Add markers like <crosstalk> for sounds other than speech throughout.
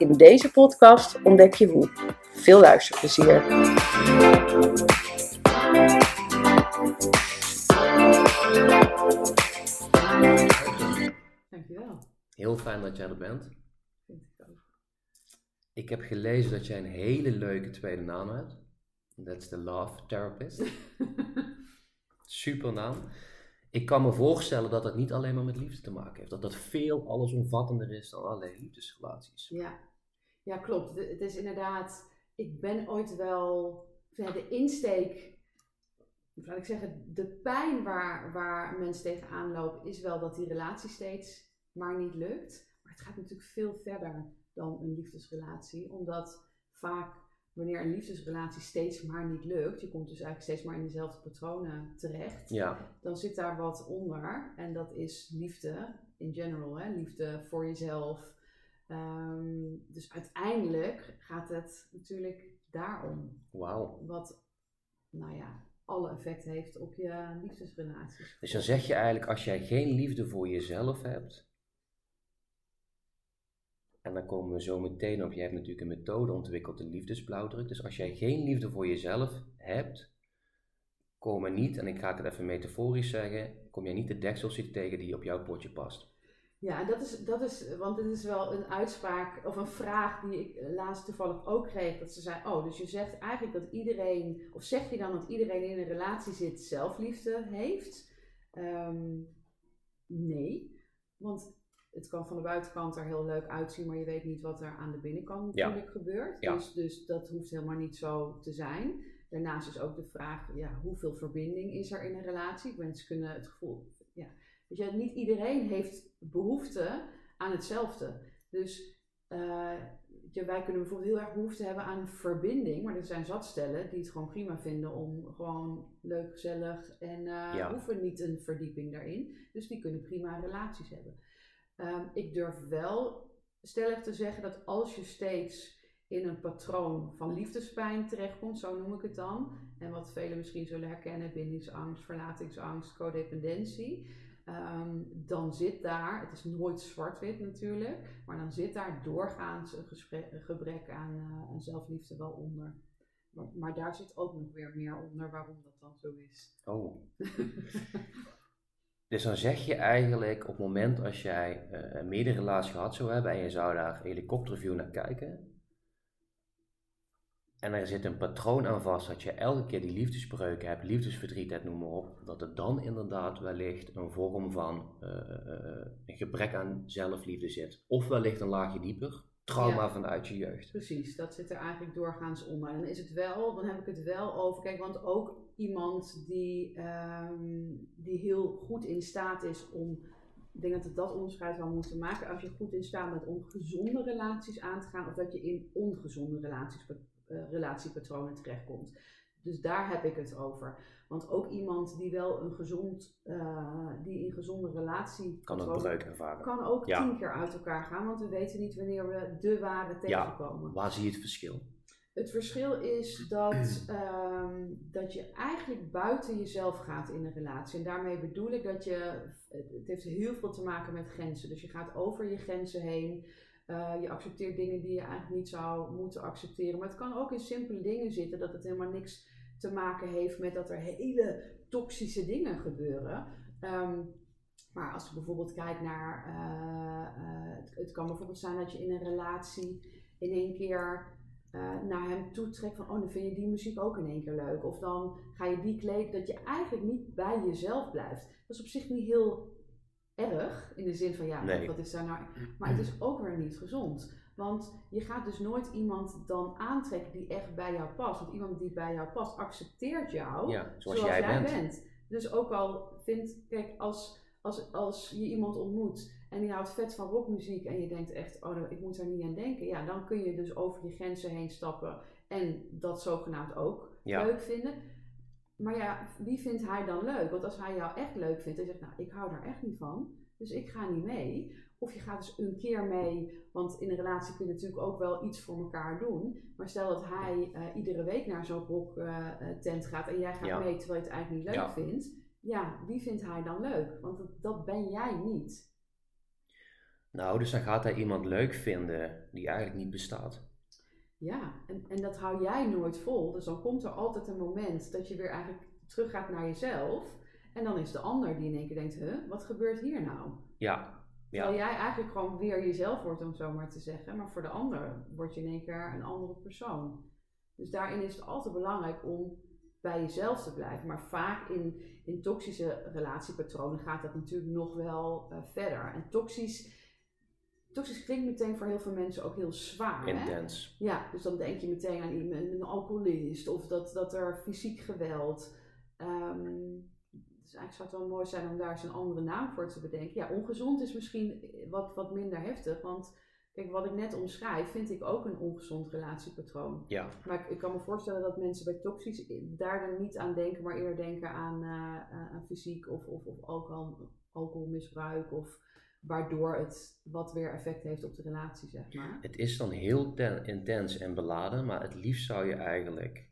In deze podcast ontdek je hoe. Veel luisterplezier. Dankjewel. Heel fijn dat jij er bent. Vind ik ook. Ik heb gelezen dat jij een hele leuke tweede naam hebt. That's the Love Therapist. <laughs> Super naam. Ik kan me voorstellen dat het niet alleen maar met liefde te maken heeft. Dat dat veel allesomvattender is dan alleen liefdesrelaties. Ja, ja klopt. Het is inderdaad, ik ben ooit wel, ja, de insteek, zal ik zeggen, de pijn waar, waar mensen tegenaan lopen, is wel dat die relatie steeds maar niet lukt. Maar het gaat natuurlijk veel verder dan een liefdesrelatie, omdat vaak wanneer een liefdesrelatie steeds maar niet lukt, je komt dus eigenlijk steeds maar in dezelfde patronen terecht Ja, dan zit daar wat onder. En dat is liefde in general. Hè? Liefde voor jezelf. Ehm, dus uiteindelijk gaat het natuurlijk daarom. wauw. Wat, nou ja, alle effect heeft op je liefdesrelaties. Dus dan zeg je eigenlijk, als jij geen liefde voor jezelf hebt. En dan komen we zo meteen op. Jij hebt natuurlijk een methode ontwikkeld, de liefdesblauwdruk. Dus als jij geen liefde voor jezelf hebt, komen niet, en ik ga het even metaforisch zeggen, kom jij niet de deksels tegen die op jouw potje past. Ja, dat is, dat is, want dit is wel een uitspraak of een vraag die ik laatst toevallig ook kreeg. Dat ze zei, oh, dus je zegt eigenlijk dat iedereen, of zeg je dan dat iedereen in een relatie zit zelfliefde heeft? Ehm, nee, want het kan van de buitenkant er heel leuk uitzien, maar je weet niet wat er aan de binnenkant Ja. natuurlijk gebeurt. Ja. Dus, dus dat hoeft helemaal niet zo te zijn. Daarnaast is ook de vraag, ja, hoeveel verbinding is er in een relatie? Mensen kunnen het gevoel, ja, je, niet iedereen heeft behoefte aan hetzelfde. Dus eh, wij kunnen bijvoorbeeld heel erg behoefte hebben aan verbinding. Maar er zijn zatstellen die het gewoon prima vinden om gewoon leuk, gezellig en eh, Ja. hoeven niet een verdieping daarin. Dus die kunnen prima relaties hebben. Ehm, ik durf wel stellig te zeggen dat als je steeds in een patroon van liefdespijn terechtkomt, zo noem ik het dan. En wat velen misschien zullen herkennen, bindingsangst, verlatingsangst, codependentie. Ehm, dan zit daar, het is nooit zwart-wit natuurlijk, maar dan zit daar doorgaans een, gebrek aan, eh, aan zelfliefde wel onder. Maar, maar daar zit ook nog weer meer onder waarom dat dan zo is. Oh. <laughs> Dus dan zeg je eigenlijk op het moment als jij eh, een mederelatie gehad zou hebben en je zou daar helikopterview naar kijken. En er zit een patroon aan vast dat je elke keer die liefdesbreuken hebt, liefdesverdriet hebt, noem maar op. Dat er dan inderdaad wellicht een vorm van eh, eh, een gebrek aan zelfliefde zit. Of wellicht een laagje dieper, trauma Ja. vanuit je jeugd. Precies, dat zit er eigenlijk doorgaans onder. En dan is het wel, dan heb ik het wel over, kijk, want ook iemand die, ehm, die heel goed in staat is om, ik denk dat het dat onderscheid wel moeten maken, als je goed in staat bent om gezonde relaties aan te gaan, of dat je in ongezonde relaties, eh, relatiepatronen terechtkomt. Dus daar heb ik het over. Want ook iemand die wel een gezond, eh, die in gezonde relatie Kan ook breuk ervaren. kan ook Ja. tien keer uit elkaar gaan, want we weten niet wanneer we de ware tegenkomen. Waar zie je het verschil? Het verschil is dat, ehm, dat je eigenlijk buiten jezelf gaat in een relatie. En daarmee bedoel ik dat je, het heeft heel veel te maken met grenzen. Dus je gaat over je grenzen heen. Eh, je accepteert dingen die je eigenlijk niet zou moeten accepteren. Maar het kan ook in simpele dingen zitten dat het helemaal niks te maken heeft met dat er hele toxische dingen gebeuren. Ehm, maar als je bijvoorbeeld kijkt naar, eh, eh, het, kan bijvoorbeeld zijn dat je in een relatie in één keer naar hem toe trekt van, oh dan vind je die muziek ook in één keer leuk. Of dan ga je die kleden, dat je eigenlijk niet bij jezelf blijft. Dat is op zich niet heel erg, in de zin van, ja, Nee. wat is daar nou... Maar het is ook weer niet gezond. Want je gaat dus nooit iemand dan aantrekken die echt bij jou past. Want iemand die bij jou past, accepteert jou Ja, zoals, jij, bent. Dus ook al vindt, kijk, als, als, als je iemand ontmoet en die houdt vet van rockmuziek en je denkt echt, oh ik moet daar niet aan denken. Ja, dan kun je dus over je grenzen heen stappen en dat zogenaamd ook leuk vinden. Maar ja, wie vindt hij dan leuk? Want als hij jou echt leuk vindt en zegt, nou ik hou daar echt niet van, dus ik ga niet mee. Of je gaat dus een keer mee, want in een relatie kun je natuurlijk ook wel iets voor elkaar doen. Maar stel dat hij uh, iedere week naar zo'n rocktent uh, gaat en jij gaat mee terwijl je het eigenlijk niet leuk vindt. Ja, wie vindt hij dan leuk? Want dat, dat ben jij niet. Nou, dus dan gaat hij iemand leuk vinden die eigenlijk niet bestaat. Ja, en, en dat hou jij nooit vol. Dus dan komt er altijd een moment dat je weer eigenlijk teruggaat naar jezelf. En dan is de ander die in één keer denkt, huh, wat gebeurt hier nou? Ja. Ja. Terwijl jij eigenlijk gewoon weer jezelf wordt, om zo maar te zeggen. Maar voor de ander word je in één keer een andere persoon. Dus daarin is het altijd belangrijk om bij jezelf te blijven. Maar vaak in, in toxische relatiepatronen gaat dat natuurlijk nog wel uh, verder. En toxisch Toxisch klinkt meteen voor heel veel mensen ook heel zwaar. Intens. Ja, dus dan denk je meteen aan iemand, een alcoholist of dat, dat er fysiek geweld. Um, dus eigenlijk zou het wel mooi zijn om daar eens een andere naam voor te bedenken. Ja, ongezond is misschien wat, wat minder heftig, want kijk, wat ik net omschrijf, vind ik ook een ongezond relatiepatroon. Ja. Maar ik, ik kan me voorstellen dat mensen bij toxisch daar dan niet aan denken, maar eerder denken aan, uh, aan fysiek of, of, of alcohol, alcoholmisbruik of waardoor het wat weer effect heeft op de relatie, zeg maar. Het is dan heel intens en beladen, maar het liefst zou je eigenlijk,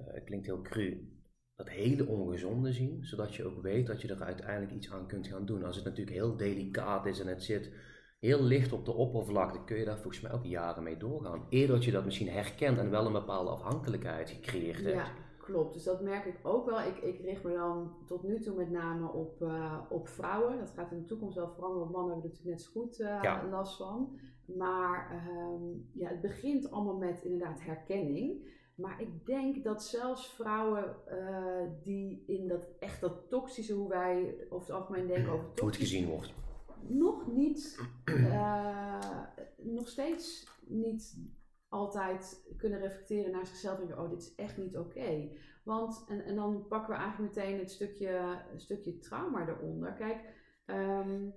uh, het klinkt heel cru, dat hele ongezonde zien, zodat je ook weet dat je er uiteindelijk iets aan kunt gaan doen. Als het natuurlijk heel delicaat is en het zit heel licht op de oppervlakte, kun je daar volgens mij ook jaren mee doorgaan. Eerder dat je dat misschien herkent en wel een bepaalde afhankelijkheid gecreëerd hebt. Ja, klopt. Dus dat merk ik ook wel. Ik, ik richt me dan tot nu toe met name op, uh, op vrouwen. Dat gaat in de toekomst wel veranderen, want mannen hebben er natuurlijk net zo goed uh, last van. Maar um, ja, het begint allemaal met inderdaad herkenning. Maar ik denk dat zelfs vrouwen uh, die in dat echt dat toxische, hoe wij over het algemeen denken over toxisch, Hoe het gezien wordt. Nog niet, nog steeds niet altijd kunnen reflecteren naar zichzelf en denken, oh dit is echt niet oké. Want, en, en dan pakken we eigenlijk meteen het stukje, stukje trauma eronder. Kijk, um,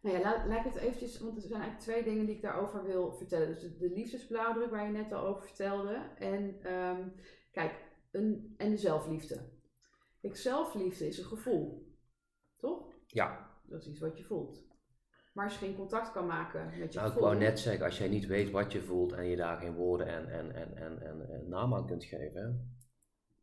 nou ja, laat, laat ik het eventjes, want er zijn eigenlijk twee dingen die ik daarover wil vertellen. Dus de, de liefdesblauwdruk waar je net al over vertelde. En um, kijk, een, en de zelfliefde. Kijk, zelfliefde is een gevoel. Toch? Ja. Dat is iets wat je voelt. Maar als je geen contact kan maken met je nou, gevoel... Ik wou net zeggen, als jij niet weet wat je voelt en je daar geen woorden en, en, en, en, en, en naam aan kunt geven,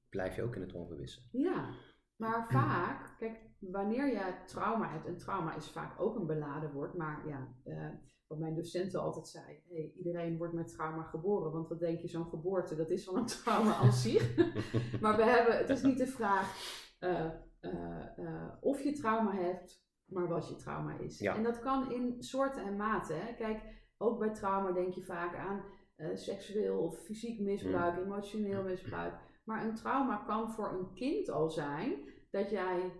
blijf je ook in het ongewisse. Ja, maar vaak, kijk, wanneer je trauma hebt, en trauma is vaak ook een beladen woord, maar ja, uh, wat mijn docenten altijd zei, hey, iedereen wordt met trauma geboren, want wat denk je, zo'n geboorte, dat is wel een trauma als zich. <laughs> maar we hebben, het is niet de vraag uh, uh, of je trauma hebt, maar wat je trauma is. Ja. En dat kan in soorten en maten. Hè. Kijk, ook bij trauma denk je vaak aan seksueel of fysiek misbruik, mm. emotioneel misbruik. Maar een trauma kan voor een kind al zijn dat jij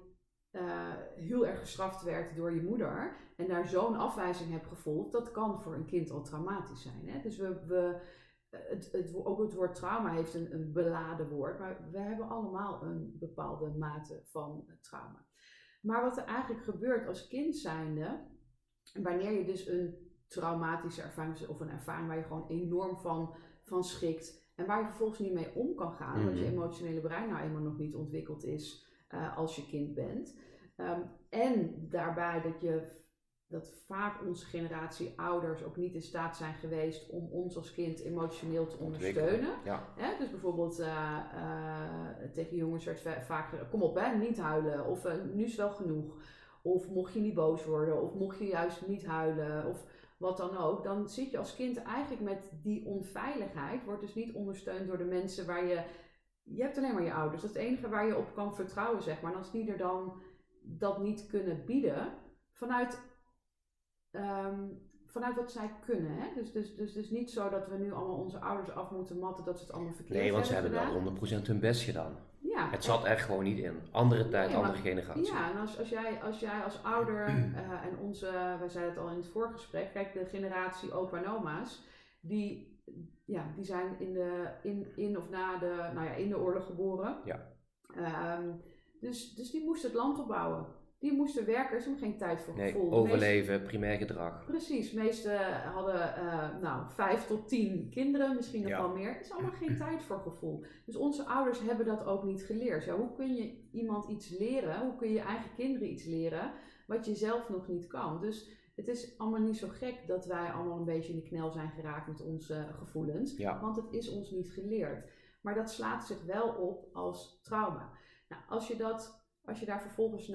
uh, heel erg gestraft werd door je moeder en daar zo'n afwijzing hebt gevoeld, dat kan voor een kind al traumatisch zijn. Hè? Dus we, we, het, het, ook het woord trauma heeft een, een beladen woord, maar we hebben allemaal een bepaalde mate van trauma. Maar wat er eigenlijk gebeurt als kind zijnde, wanneer je dus een traumatische ervaring of een ervaring waar je gewoon enorm van, van schrikt en waar je vervolgens niet mee om kan gaan, omdat je mhm. emotionele brein nou eenmaal nog niet ontwikkeld is uh, als je kind bent. Um, en daarbij dat je dat vaak onze generatie ouders ook niet in staat zijn geweest om ons als kind emotioneel te ondersteunen. Ja. dus bijvoorbeeld uh, uh, tegen jongens werd vaak kom op hè, niet huilen of nu is wel genoeg. Of mocht je niet boos worden of mocht je juist niet huilen of wat dan ook. Dan zit je als kind eigenlijk met die onveiligheid, wordt dus niet ondersteund door de mensen waar je je hebt alleen maar je ouders. Dat is het enige waar je op kan vertrouwen, zeg maar. En als die er dan dat niet kunnen bieden, vanuit, um, vanuit wat zij kunnen. Hè? Dus, dus, dus, dus niet zo dat we nu allemaal onze ouders af moeten matten dat ze het allemaal verkeerd hebben Nee, want ze hebben wel 100% hun best gedaan. Ja, het zat er gewoon niet in. Andere tijd, nee, andere generatie. Ja, en als, als, jij, als jij als ouder uh, en onze, wij zeiden het al in het voorgesprek, kijk de generatie opa en oma's, die ja, die zijn in, de, in, in of na de, nou ja, in de oorlog geboren. Ja. Um, dus, dus die moesten het land opbouwen. Die moesten werken, ze hadden geen tijd voor Nee, gevoel. Overleven, primair gedrag. precies, de meesten hadden eh, nou, vijf tot tien kinderen, misschien nog Ja. wel meer. Er is allemaal geen tijd voor gevoel. Dus onze ouders hebben dat ook niet geleerd. Ja, hoe kun je iemand iets leren? Hoe kun je eigen kinderen iets leren wat je zelf nog niet kan? Dus het is allemaal niet zo gek dat wij allemaal een beetje in de knel zijn geraakt met onze gevoelens. Ja, Want het is ons niet geleerd. Maar dat slaat zich wel op als trauma. Nou, als, je dat, als je daar vervolgens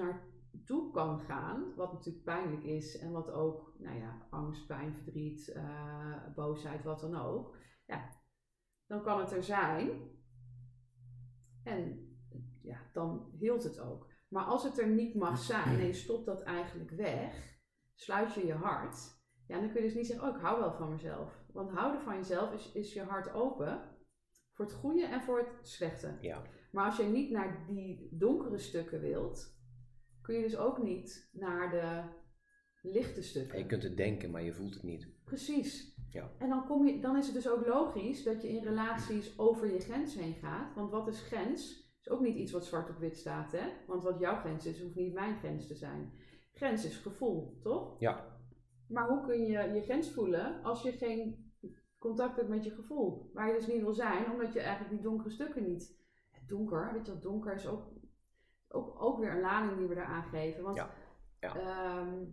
naartoe kan gaan, wat natuurlijk pijnlijk is en wat ook, nou ja, angst, pijn, verdriet, eh, boosheid, wat dan ook, ja, dan kan het er zijn. En ja, dan hield het ook. Maar als het er niet mag zijn en je stopt dat eigenlijk weg, sluit je je hart, ja, dan kun je dus niet zeggen, oh, ik hou wel van mezelf. Want houden van jezelf is, is je hart open voor het goede en voor het slechte. ja. Maar als je niet naar die donkere stukken wilt, kun je dus ook niet naar de lichte stukken. Je kunt het denken, maar je voelt het niet. Precies. Ja. En dan, kom je, dan is het dus ook logisch dat je in relaties over je grens heen gaat. Want wat is grens? Is ook niet iets wat zwart op wit staat, hè? Want wat jouw grens is, hoeft niet mijn grens te zijn. Grens is gevoel, toch? Ja, Maar hoe kun je je grens voelen als je geen contact hebt met je gevoel? Waar je dus niet wil zijn, omdat je eigenlijk die donkere stukken niet... Het donker, weet je wat, donker is ook, ook, ook weer een lading die we eraan geven. Want Ja, ja. ehm,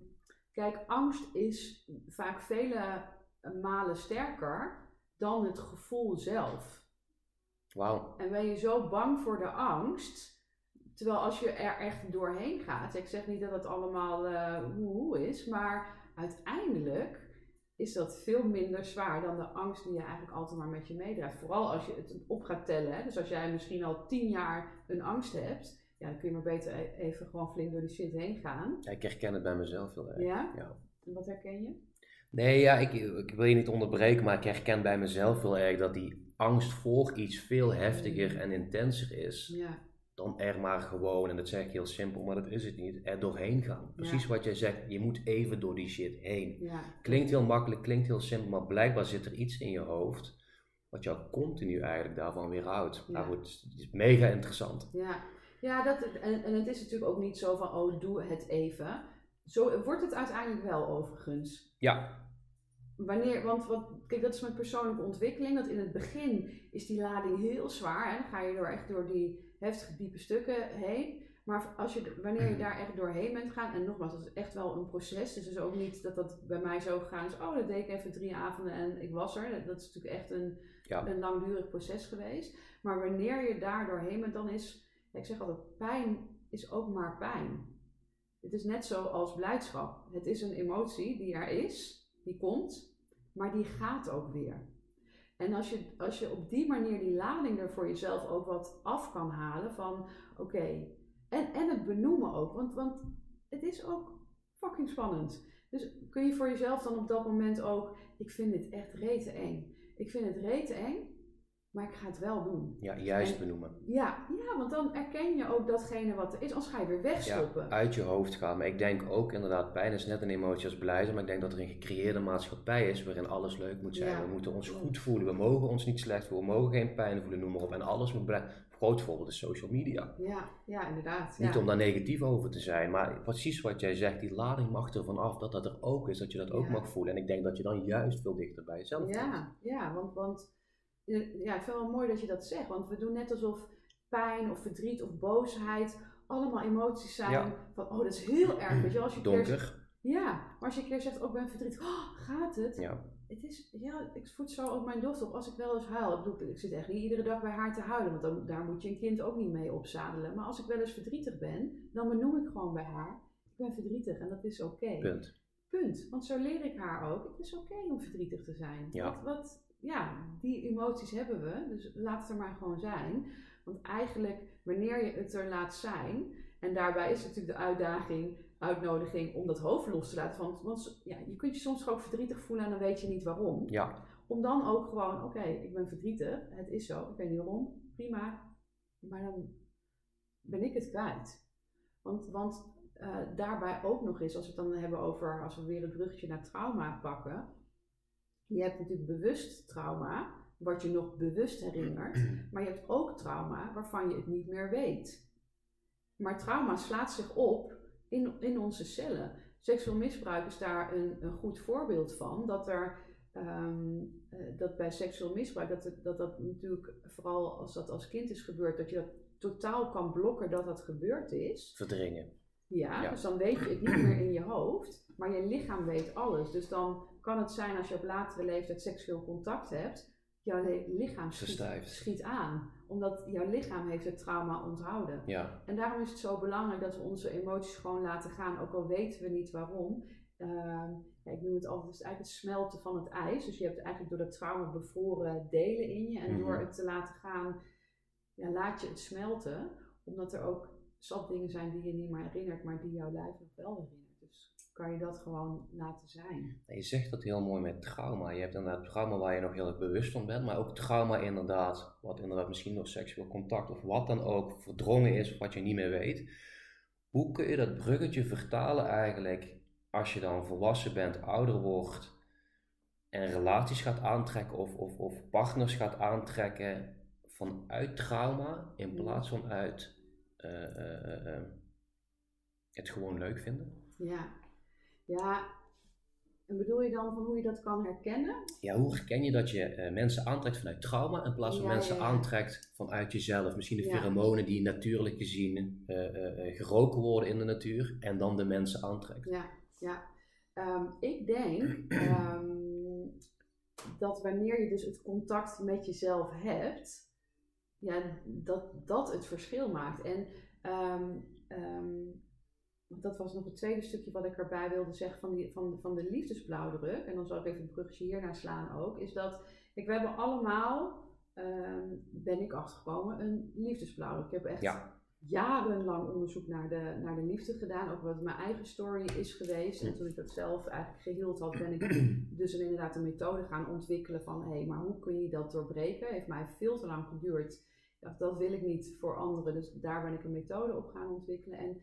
kijk, angst is vaak vele malen sterker dan het gevoel zelf. wauw. En ben je zo bang voor de angst, terwijl als je er echt doorheen gaat, ik zeg niet dat het allemaal eh hoe hoe is, maar uiteindelijk is dat veel minder zwaar dan de angst die je eigenlijk altijd maar met je meedraagt. Vooral als je het op gaat tellen. Hè? Dus als jij misschien al tien jaar een angst hebt, ja, dan kun je maar beter e- even gewoon flink door die shit heen gaan. Ja, ik herken het bij mezelf heel erg. Ja? Ja. En wat herken je? Nee, ja, ik, ik wil je niet onderbreken, maar ik herken bij mezelf heel erg dat die angst voor iets veel heftiger en intenser is Ja, dan er maar gewoon, en dat zeg ik heel simpel, maar dat is het niet, er doorheen gaan. Precies wat jij zegt, je moet even door die shit heen. ja. Klinkt heel makkelijk, klinkt heel simpel, maar blijkbaar zit er iets in je hoofd wat jou continu eigenlijk daarvan weerhoudt. Ja. Nou goed, het is mega interessant. Ja, ja dat, en, en het is natuurlijk ook niet zo van, oh, doe het even. Zo wordt het uiteindelijk wel overigens. Ja, Wanneer, want wat, kijk, dat is met persoonlijke ontwikkeling. Dat in het begin is die lading heel zwaar. Dan ga je door, echt door die heftige, diepe stukken heen. Maar als je, wanneer je daar echt doorheen bent gaan, en nogmaals, dat is echt wel een proces. Dus het is ook niet dat dat bij mij zo gegaan is. Oh, dat deed ik even drie avonden en ik was er. Dat is natuurlijk echt een, Ja. een langdurig proces geweest. Maar wanneer je daar doorheen bent, dan is, ik zeg altijd, pijn is ook maar pijn. Het is net zoals blijdschap. Het is een emotie die er is, die komt, maar die gaat ook weer. En als je, als je op die manier die lading er voor jezelf ook wat af kan halen van oké, en, en het benoemen ook, want, want het is ook fucking spannend. Dus kun je voor jezelf dan op dat moment ook, ik vind dit echt rete eng. Ik vind het rete eng, maar ik ga het wel doen. ja juist En- benoemen. Ja, ja, want dan erken je ook datgene wat er is, anders ga je weer wegstoppen. Ja, uit je hoofd gaan. Maar ik denk ook inderdaad, pijn is net een emotie als blij zijn. Maar ik denk dat er een gecreëerde maatschappij is waarin alles leuk moet zijn. Ja. We moeten ons goed voelen. We mogen ons niet slecht voelen. We mogen geen pijn voelen, noem maar op. En alles moet blij. Groot voorbeeld is social media. Ja, ja, inderdaad. Niet ja. om daar negatief over te zijn, maar precies wat jij zegt, die lading mag er vanaf dat dat er ook is, dat je dat ook mag voelen. En ik denk dat je dan juist veel dichter bij jezelf komt. Ja, ja, want, want ja, ik vind het wel mooi dat je dat zegt. Want we doen net alsof pijn of verdriet of boosheid allemaal emoties zijn. Ja. Van, oh, dat is heel erg. Weet je, als je keer- Donker. ja, maar als je een keer zegt, oh, ik ben verdrietig. Oh, gaat het? Ja. Het is, ja, ik voed zo ook mijn dochter op als ik wel eens huil. Ik, bedoel, ik zit echt niet iedere dag bij haar te huilen, want dan, daar moet je een kind ook niet mee opzadelen. Maar als ik wel eens verdrietig ben, dan benoem ik gewoon bij haar, ik ben verdrietig en dat is oké. Punt. Punt. Want zo leer ik haar ook. Het is oké om verdrietig te zijn. Ja. Wat, wat, ja, die emoties hebben we. Dus laat het er maar gewoon zijn. Want eigenlijk, wanneer je het er laat zijn. En daarbij is natuurlijk de uitdaging, uitnodiging om dat hoofd los te laten. Want, want ja, je kunt je soms gewoon verdrietig voelen en dan weet je niet waarom. Ja, Om dan ook gewoon, oké, ik ben verdrietig. Het is zo. Ik weet niet waarom. Prima. Maar dan ben ik het kwijt. Want, want eh, daarbij ook nog eens, als we het dan hebben over, als we weer het bruggetje naar trauma pakken. Je hebt natuurlijk bewust trauma, wat je nog bewust herinnert. <clears throat> Maar je hebt ook trauma waarvan je het niet meer weet. Maar trauma slaat zich op in, in onze cellen. Seksueel misbruik is daar een, een goed voorbeeld van. Dat er ehm, eh, dat bij seksueel misbruik, dat, dat dat natuurlijk vooral als dat als kind is gebeurd, dat je dat totaal kan blokken dat dat gebeurd is. Verdringen. Ja, Ja. dus dan weet je het niet meer in je hoofd, maar je lichaam weet alles. Dus dan kan het zijn als je op latere leeftijd seksueel contact hebt, jouw lichaam schiet, schiet aan. Omdat jouw lichaam heeft het trauma onthouden. Ja, En daarom is het zo belangrijk dat we onze emoties gewoon laten gaan, ook al weten we niet waarom. Ehm, ja, ik noem het altijd, het eigenlijk het smelten van het ijs. Dus je hebt eigenlijk door dat trauma bevroren delen in je. En door Mhm. het te laten gaan, ja, laat je het smelten. Omdat er ook zat dingen zijn die je niet meer herinnert, maar die jouw lijf nog wel herinnert. Dus kan je dat gewoon laten zijn. Je zegt dat heel mooi met trauma. Je hebt inderdaad trauma waar je nog heel erg bewust van bent, maar ook trauma inderdaad, wat inderdaad misschien door seksueel contact of wat dan ook verdrongen is of wat je niet meer weet. Hoe kun je dat bruggetje vertalen eigenlijk als je dan volwassen bent, ouder wordt en relaties gaat aantrekken of, of, of partners gaat aantrekken vanuit trauma in plaats van uit het gewoon leuk vinden? Ja. Ja. En bedoel je dan van hoe je dat kan herkennen? Ja, hoe herken je dat je eh, mensen aantrekt vanuit trauma in plaats van Ja, mensen ja, ja. aantrekt vanuit jezelf? Misschien de pheromonen die natuurlijk gezien eh, eh, eh, geroken worden in de natuur en dan de mensen aantrekt. Ja, ja. Ehm, ik denk ehm, dat wanneer je dus het contact met jezelf hebt, ja, dat dat het verschil maakt. En ehm, ehm, dat was nog het tweede stukje wat ik erbij wilde zeggen van, die, van, van de liefdesblauwdruk. En dan zal ik even een bruggetje hiernaar slaan ook. Is dat, kijk, we hebben allemaal, ehm, ben ik achtergekomen, een liefdesblauwdruk. Ik heb echt Ja. jarenlang onderzoek naar de, naar de liefde gedaan. Ook wat mijn eigen story is geweest. En toen ik dat zelf eigenlijk geheeld had, ben ik <clears throat> dus inderdaad een methode gaan ontwikkelen van... hé, hey, maar hoe kun je dat doorbreken? Heeft mij veel te lang geduurd. Dacht, dat wil ik niet voor anderen. Dus daar ben ik een methode op gaan ontwikkelen. En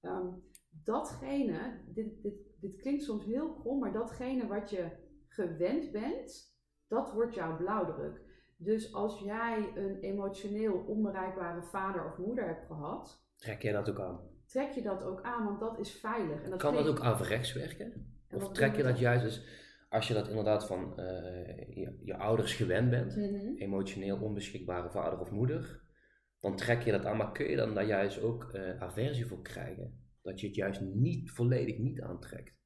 ehm, datgene, dit, dit, dit klinkt soms heel krom, maar datgene wat je gewend bent, dat wordt jouw blauwdruk. Dus als jij een emotioneel onbereikbare vader of moeder hebt gehad, Trek jij dat ook aan? trek je dat ook aan, want dat is veilig. En dat Kan dat ook averechts werken? En Of trek je dat juist dus, als je dat inderdaad van eh, je, je ouders gewend bent, Mhm. emotioneel onbeschikbare vader of moeder, dan trek je dat aan, maar kun je dan daar juist ook eh, aversie voor krijgen? Dat je het juist niet volledig niet aantrekt.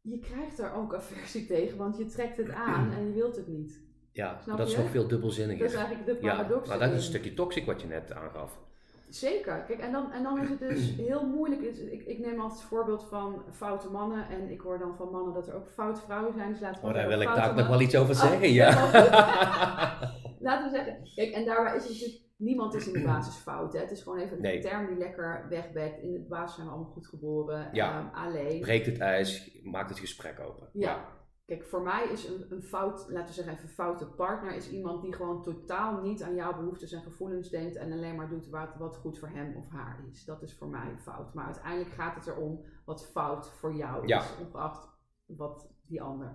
Je krijgt er ook aversie tegen, want je trekt het aan <clears throat> en je wilt het niet. Ja, Snap dat is nog veel dubbelzinniger. Dat is eigenlijk de ja, paradox. maar dat is een stukje toxic wat je net aangaf. Zeker. Kijk, en dan, en dan is het dus <clears throat> heel moeilijk. Ik, ik neem altijd het voorbeeld van foute mannen. En ik hoor dan van mannen dat er ook foute vrouwen zijn. Dus laten we Oh, daar wil ik daar nog wel iets over Oh, zeggen, ja, <laughs> ja. <laughs> Laten we zeggen. Kijk, en daarbij is het natuurlijk. Niemand is in de basis fout. Hè? Het is gewoon even een term die lekker wegbekt. In de basis zijn we allemaal goed geboren. Ja. Ehm, alleen. Breekt het ijs, maakt het gesprek open. Ja. Kijk, voor mij is een, een fout, laten we zeggen even foute partner, is iemand die gewoon totaal niet aan jouw behoeftes en gevoelens denkt en alleen maar doet wat, wat goed voor hem of haar is. Dat is voor mij een fout. Maar uiteindelijk gaat het erom wat fout voor jou Ja. is, ongeacht wat die ander.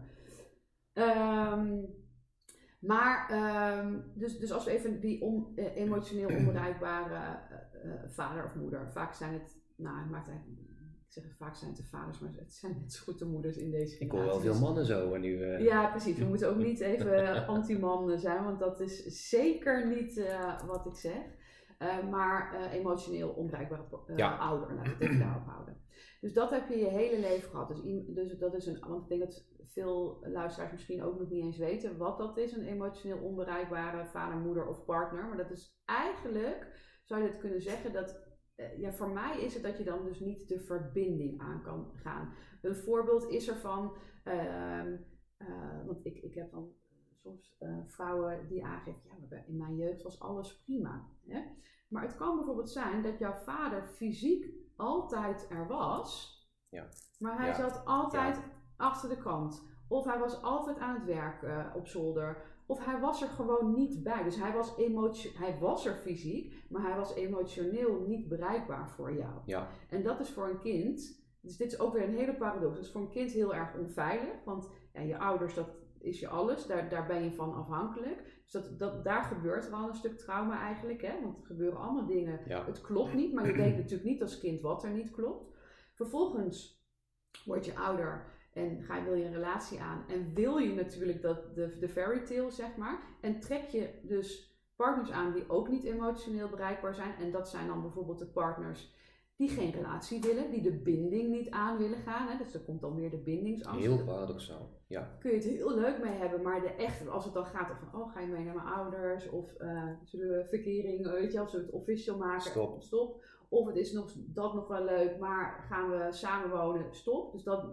Ehm, maar, ehm, dus, dus als we even die on- eh, emotioneel onbereikbare eh, eh, vader of moeder, vaak zijn het, nou, het maakt eigenlijk, zeg vaak zijn het de vaders, maar het zijn net zo goed de moeders in deze Ik hoor wel veel mannen zo nu. eh, Ja, precies. We moeten ook <laughs> niet even anti-man zijn, want dat is zeker niet eh, wat ik zeg. Eh, maar emotioneel onbereikbare Ja. ouder, laten we het even daarop houden. Dus dat heb je je hele leven gehad. Dus, dus dat is een, want ik denk dat veel luisteraars misschien ook nog niet eens weten wat dat is, een emotioneel onbereikbare vader, moeder of partner. Maar dat is eigenlijk, zou je het kunnen zeggen, dat ja, voor mij is het dat je dan dus niet de verbinding aan kan gaan. Een voorbeeld is er van, ehm, eh, want ik, ik heb dan soms eh, vrouwen die aangeven, ja, in mijn jeugd was alles prima. Hè? Maar het kan bijvoorbeeld zijn dat jouw vader fysiek altijd er was, Ja. maar hij Ja. zat altijd achter de kant. Of hij was altijd aan het werk eh, op zolder. Of hij was er gewoon niet bij. Dus hij was, emotio- hij was er fysiek, maar hij was emotioneel niet bereikbaar voor jou. Ja. En dat is voor een kind, dus dit is ook weer een hele paradox. Dat is voor een kind heel erg onveilig, want ja, je ouders, dat is je alles, daar, daar ben je van afhankelijk. Dus dat, dat, daar gebeurt al een stuk trauma eigenlijk, hè? want er gebeuren allemaal dingen. Ja. Het klopt niet, maar je <clears throat> weet natuurlijk niet als kind wat er niet klopt. Vervolgens word je ouder en ga, wil je een relatie aan en wil je natuurlijk dat, de, de fairy tale, zeg maar. En trek je dus partners aan die ook niet emotioneel bereikbaar zijn. En dat zijn dan bijvoorbeeld de partners die geen relatie willen, die de binding niet aan willen gaan. Hè? Dus er komt dan weer de bindingsangst. Heel paradoxaal, ja. Kun je het heel leuk mee hebben, maar de echte, als het dan gaat van, oh ga je mee naar mijn ouders, of uh, zullen we verkering, weet je, of zullen we het official maken, stop. stop. Of het is nog, dat nog wel leuk, maar gaan we samenwonen, stop. Dus dat,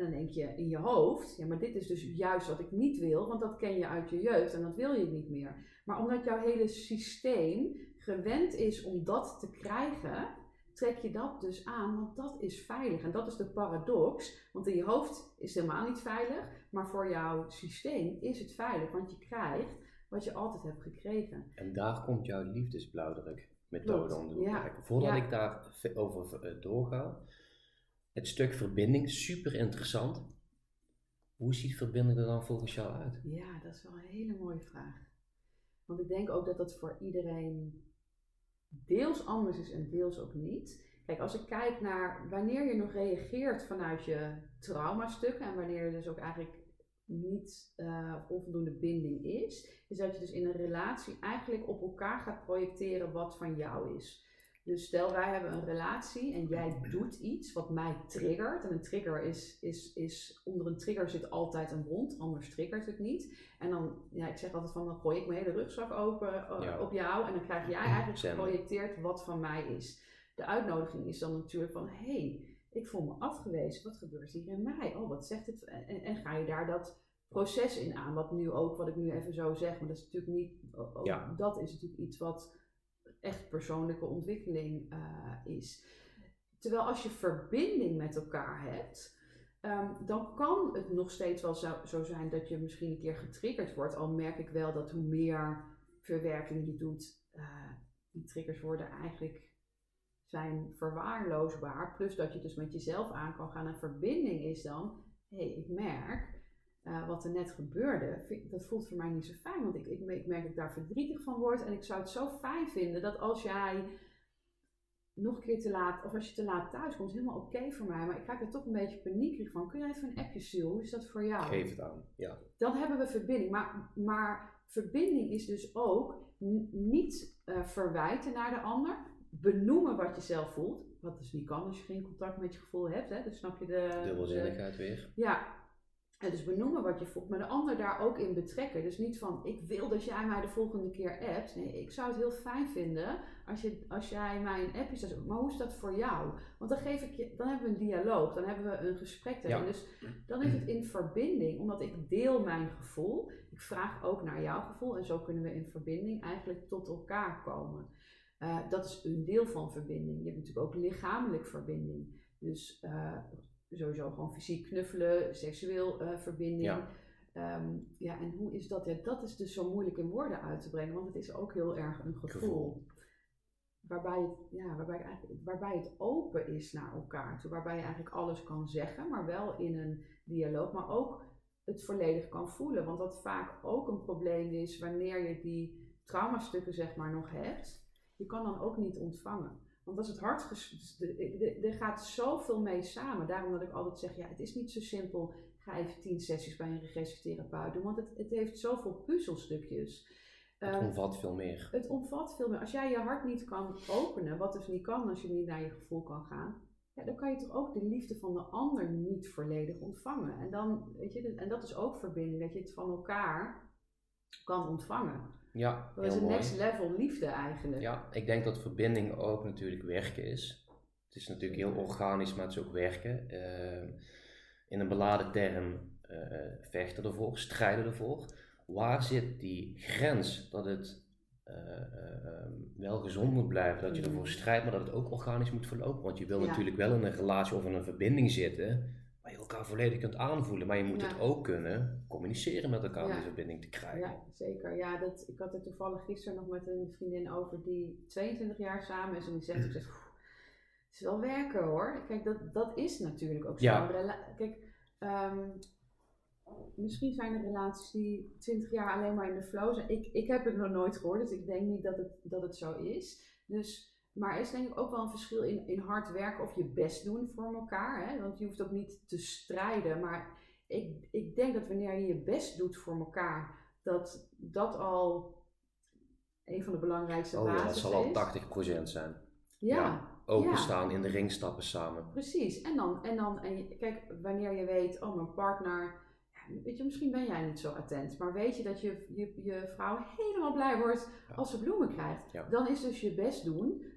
en dan denk je in je hoofd, ja maar dit is dus juist wat ik niet wil, want dat ken je uit je jeugd en dat wil je niet meer. Maar omdat jouw hele systeem gewend is om dat te krijgen, trek je dat dus aan, want dat is veilig. En dat is de paradox, want in je hoofd is het helemaal niet veilig, maar voor jouw systeem is het veilig, want je krijgt wat je altijd hebt gekregen. En daar komt jouw liefdesblauwdruk methode om te ja. Voordat ik daar over eh, doorga, het stuk verbinding, super interessant. Hoe ziet verbinding er dan volgens jou uit? Ja, dat is wel een hele mooie vraag. Want ik denk ook dat dat voor iedereen deels anders is en deels ook niet. Kijk, als ik kijk naar wanneer je nog reageert vanuit je traumastukken en wanneer er dus ook eigenlijk niet uh, onvoldoende binding is, is dat je dus in een relatie eigenlijk op elkaar gaat projecteren wat van jou is. Dus stel wij hebben een relatie en jij doet iets wat mij triggert. En een trigger is, is, is onder een trigger zit altijd een wond, anders triggert het niet. En dan, ja, ik zeg altijd van dan gooi ik mijn hele rugzak open uh, op jou en dan krijg jij eigenlijk geprojecteerd wat van mij is. De uitnodiging is dan natuurlijk van hé, hey, ik voel me afgewezen, wat gebeurt hier in mij? Oh, wat zegt het? En, en ga je daar dat proces in aan, wat nu ook, wat ik nu even zo zeg, maar dat is natuurlijk niet, ook, dat is natuurlijk iets wat echt persoonlijke ontwikkeling uh, is. Terwijl als je verbinding met elkaar hebt, um, dan kan het nog steeds wel zo, zijn dat je misschien een keer getriggerd wordt. Al merk ik wel dat hoe meer verwerking je doet, uh, die triggers worden eigenlijk zijn verwaarloosbaar. Plus dat je dus met jezelf aan kan gaan. En verbinding is dan, hé, hey, ik merk uh, wat er net gebeurde, dat voelt voor mij niet zo fijn. Want ik, ik, ik, merk dat ik daar verdrietig van word. En ik zou het zo fijn vinden dat als jij nog een keer te laat, of als je te laat thuis komt, helemaal oké voor mij. Maar ik krijg er toch een beetje paniekerig van. Kun je even een appje sturen? Hoe is dat voor jou? Geef het aan, ja. Dan hebben we verbinding. Maar, maar verbinding is dus ook niet uh, verwijten naar de ander. Benoemen wat je zelf voelt. Wat dus niet kan als je geen contact met je gevoel hebt. Hè? Dus snap je de... Dubbelzinnigheid weer. Ja, dus benoemen wat je voelt, maar de ander daar ook in betrekken. Dus niet van, ik wil dat jij mij de volgende keer appt. Nee, ik zou het heel fijn vinden als, je, als jij mij een appje. Maar hoe is dat voor jou? Want dan, geef ik je, dan hebben we een dialoog, dan hebben we een gesprek daarin. Dus dan is het in verbinding, omdat ik deel mijn gevoel. Ik vraag ook naar jouw gevoel en zo kunnen we in verbinding eigenlijk tot elkaar komen. Uh, dat is een deel van verbinding. Je hebt natuurlijk ook lichamelijk verbinding. Dus uh, sowieso gewoon fysiek knuffelen, seksueel uh, verbinding. Ja. Ehm, ja, en hoe is dat? Ja, dat is dus zo moeilijk in woorden uit te brengen, want het is ook heel erg een gevoel. Waarbij, het, ja, waarbij, eigenlijk, waarbij het open is naar elkaar. Waarbij je eigenlijk alles kan zeggen, maar wel in een dialoog. Maar ook het volledig kan voelen. Want wat vaak ook een probleem is wanneer je die traumastukken zeg maar nog hebt. Je kan dan ook niet ontvangen. Want als het hart, er gaat zoveel mee samen. Daarom dat ik altijd zeg, ja, het is niet zo simpel. Ga even tien sessies bij een regressietherapeut doen, want het, het heeft zoveel puzzelstukjes. Het um, omvat veel meer. Het omvat veel meer. Als jij je hart niet kan openen, wat dus niet kan als je niet naar je gevoel kan gaan, ja, dan kan je toch ook de liefde van de ander niet volledig ontvangen. En, dan, weet je, en dat is ook verbinding, dat je het van elkaar kan ontvangen. Ja, dat is een next level liefde eigenlijk. Ja, ik denk dat verbinding ook natuurlijk werken is. Het is natuurlijk heel organisch, maar het is ook werken. Uh, in een beladen term uh, vechten ervoor, strijden ervoor. Waar zit die grens dat het uh, wel gezond moet blijven, dat je ervoor mm. strijdt, maar dat het ook organisch moet verlopen? Want je wil natuurlijk wel in een relatie of in een verbinding zitten elkaar volledig kunt aanvoelen. Maar je moet het ook kunnen communiceren met elkaar om die verbinding te krijgen. Ja, zeker. Ja, dat, ik had het toevallig gisteren nog met een vriendin over die 22 jaar samen is. En die zegt, zegt het is wel werken hoor. Kijk, dat, dat is natuurlijk ook zo. Ja. Kijk, um, misschien zijn er relaties die 20 jaar alleen maar in de flow zijn. Ik, ik heb het nog nooit gehoord, dus ik denk niet dat het, dat het zo is. Dus maar er is denk ik ook wel een verschil in, in hard werken of je best doen voor elkaar. Hè? Want je hoeft ook niet te strijden. Maar ik, ik denk dat wanneer je je best doet voor elkaar, dat dat al een van de belangrijkste oh, ja, dat zal al 80% zijn. Ja. ja. Openstaan, in de ring stappen samen. Precies. En dan, en dan en je, kijk, wanneer je weet, oh mijn partner, weet je, misschien ben jij niet zo attent, maar weet je dat je, je, je vrouw helemaal blij wordt als ze bloemen krijgt. Dan is dus je best doen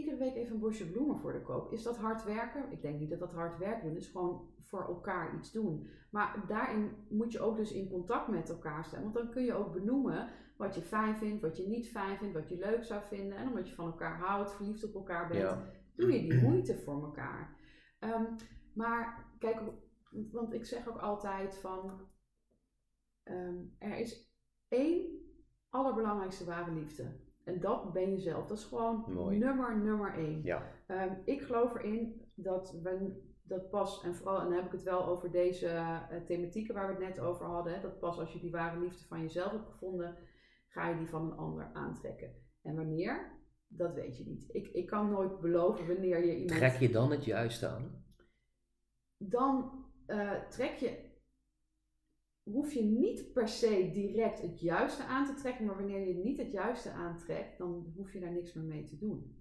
iedere week even een bosje bloemen voor de koop. Is dat hard werken? Ik denk niet dat dat hard werken doen is. Gewoon voor elkaar iets doen. Maar daarin moet je ook dus in contact met elkaar staan. Want dan kun je ook benoemen wat je fijn vindt, wat je niet fijn vindt, wat je leuk zou vinden. En omdat je van elkaar houdt, verliefd op elkaar bent, doe je die moeite voor elkaar. Ehm, maar kijk, want ik zeg ook altijd van, ehm, er is één allerbelangrijkste ware liefde. En dat ben je zelf. Dat is gewoon nummer, nummer één. Ja. Ehm, ik geloof erin dat we dat pas, en vooral, en dan heb ik het wel over deze uh, thematieken waar we het net over hadden, hè, dat pas als je die ware liefde van jezelf hebt gevonden, ga je die van een ander aantrekken. En wanneer? Dat weet je niet. Ik, ik kan nooit beloven wanneer je iemand. Trek je dan het juiste aan? Dan uh, trek je hoef je niet per se direct het juiste aan te trekken, maar wanneer je niet het juiste aantrekt, dan hoef je daar niks meer mee te doen.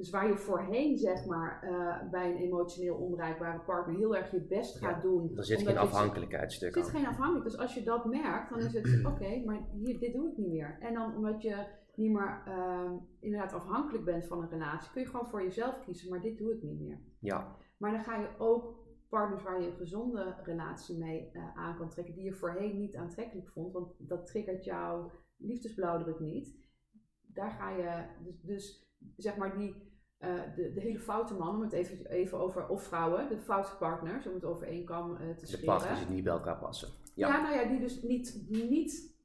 Dus waar je voorheen, zeg maar, uh, bij een emotioneel onbereikbare partner heel erg je best gaat doen. Er zit geen afhankelijkheidsstuk Er zit geen afhankelijkheid. Dus als je dat merkt, dan is het <clears throat> oké, maar hier, dit doe ik niet meer. En dan omdat je niet meer uh, inderdaad afhankelijk bent van een relatie, kun je gewoon voor jezelf kiezen, maar dit doe ik niet meer. Ja. Maar dan ga je ook partners waar je een gezonde relatie mee uh, aan kan trekken, die je voorheen niet aantrekkelijk vond, want dat triggert jouw liefdesblauwdruk niet. Daar ga je, dus, dus zeg maar die, uh, de, de hele foute man, om het even, even over, of vrouwen, de foute partners, om het over één kam uh, te scheren. De partners die niet bij elkaar passen. Ja. ja, nou ja, die dus niet, niet